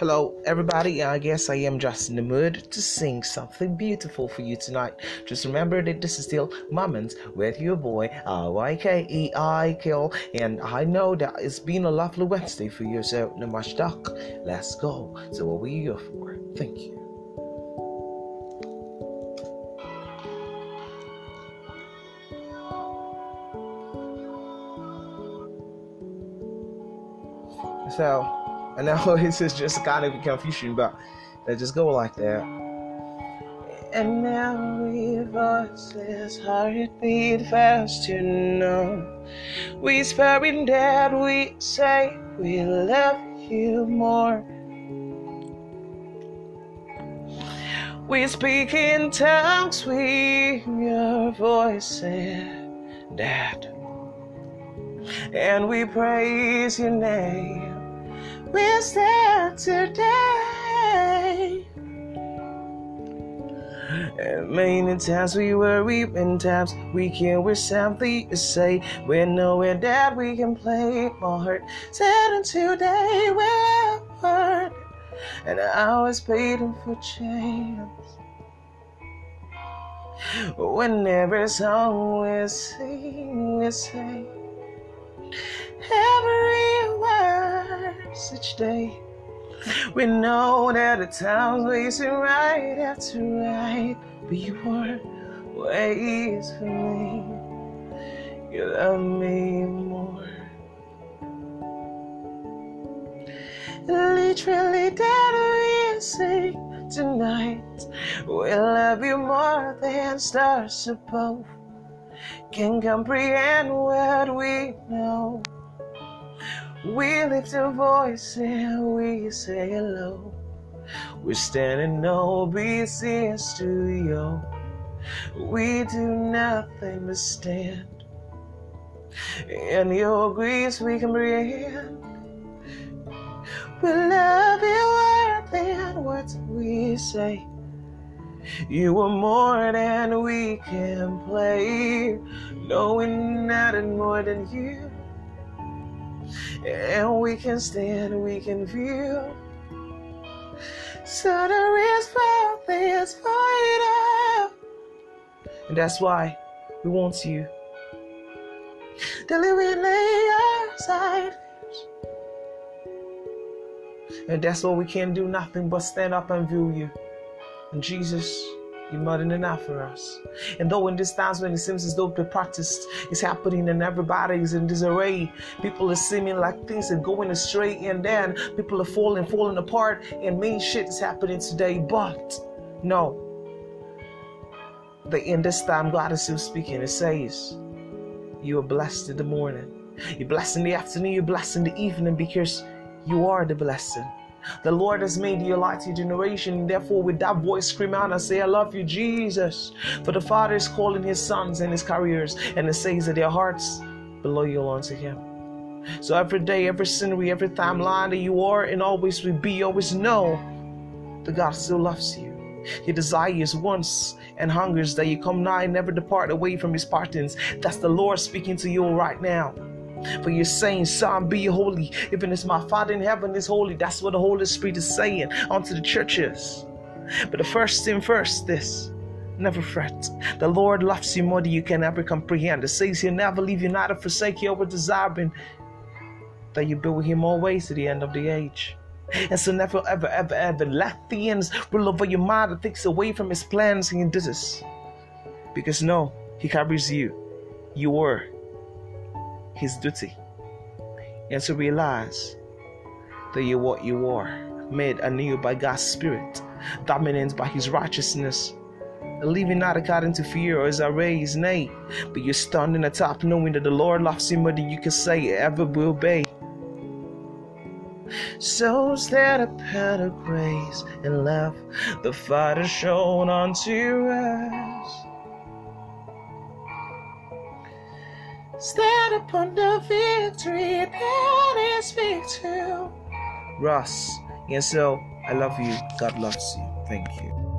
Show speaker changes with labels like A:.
A: Hello, everybody. I guess I am just in the mood to sing something beautiful for you tonight. Just remember that this is still Moments with your boy, R K I and I know that it's been a lovely Wednesday for you, so no much. Let's go. So, what we here for? Thank you. So, I know this is just kind of a confusion, but they just go like that. And now we voices heartbeat fast, you know. Whispering that we say we love you more. We speak in tongues with your voices, Dad. And we praise your name we're there today. And many times we worry, and times we can wish to say. We're nowhere that we can play our heart. Said today we're hurt, and I was paid for chance. Whenever song we sing, we word each day. We know that the time's we wasting right after right, but you weren't ways for me. You love me more. Literally, that we sing tonight. We love you more than stars above can comprehend what we know. We lift a voice and we say hello. We're standing obedience to you. We do nothing but stand. In your grace we can breathe. We love you more than what we say. You are more than we can play. Knowing nothing more than you. And we can stand, we can feel. So there is for this fight And that's why we want you. Lay aside. And that's why we can't do nothing but stand up and view you. And Jesus, you're more than enough for us. And though in these times when it seems as though the practice is happening and everybody is in disarray, people are seeming like things are going astray, and then people are falling, falling apart, and mean shit is happening today. But no, the in this time God is still speaking. It says, You are blessed in the morning, you're blessed in the afternoon, you're blessed in the evening because you are the blessing. The Lord has made you a light to generation. Therefore, with that voice, scream out and say, I love you, Jesus. For the Father is calling his sons and his carriers, and it says that their hearts belong unto him. So every day, every scenery, every timeline that you are and always will be, always know that God still loves you. He desires wants and hungers that you come nigh and never depart away from his partings. That's the Lord speaking to you right now. For you're saying, Son, be holy, even as my Father in heaven is holy. That's what the Holy Spirit is saying unto the churches. But the first thing first, this never fret. The Lord loves you more than you can ever comprehend. It says he'll never leave you, neither forsake you, over desiring that you be with him always to the end of the age. And so never, ever, ever, ever let the ends rule over your mind that takes away from his plans and this. Because no, he carries you. You were his duty and to realize that you're what you are, made anew by God's Spirit, dominant by His righteousness, living not according to fear or as I raise, nay, but you're standing atop knowing that the Lord loves you more than you can say ever will be. Souls that upon of grace and love the Father shown unto us. Stand upon the victory that is victory. And so I love you. God loves you. Thank you.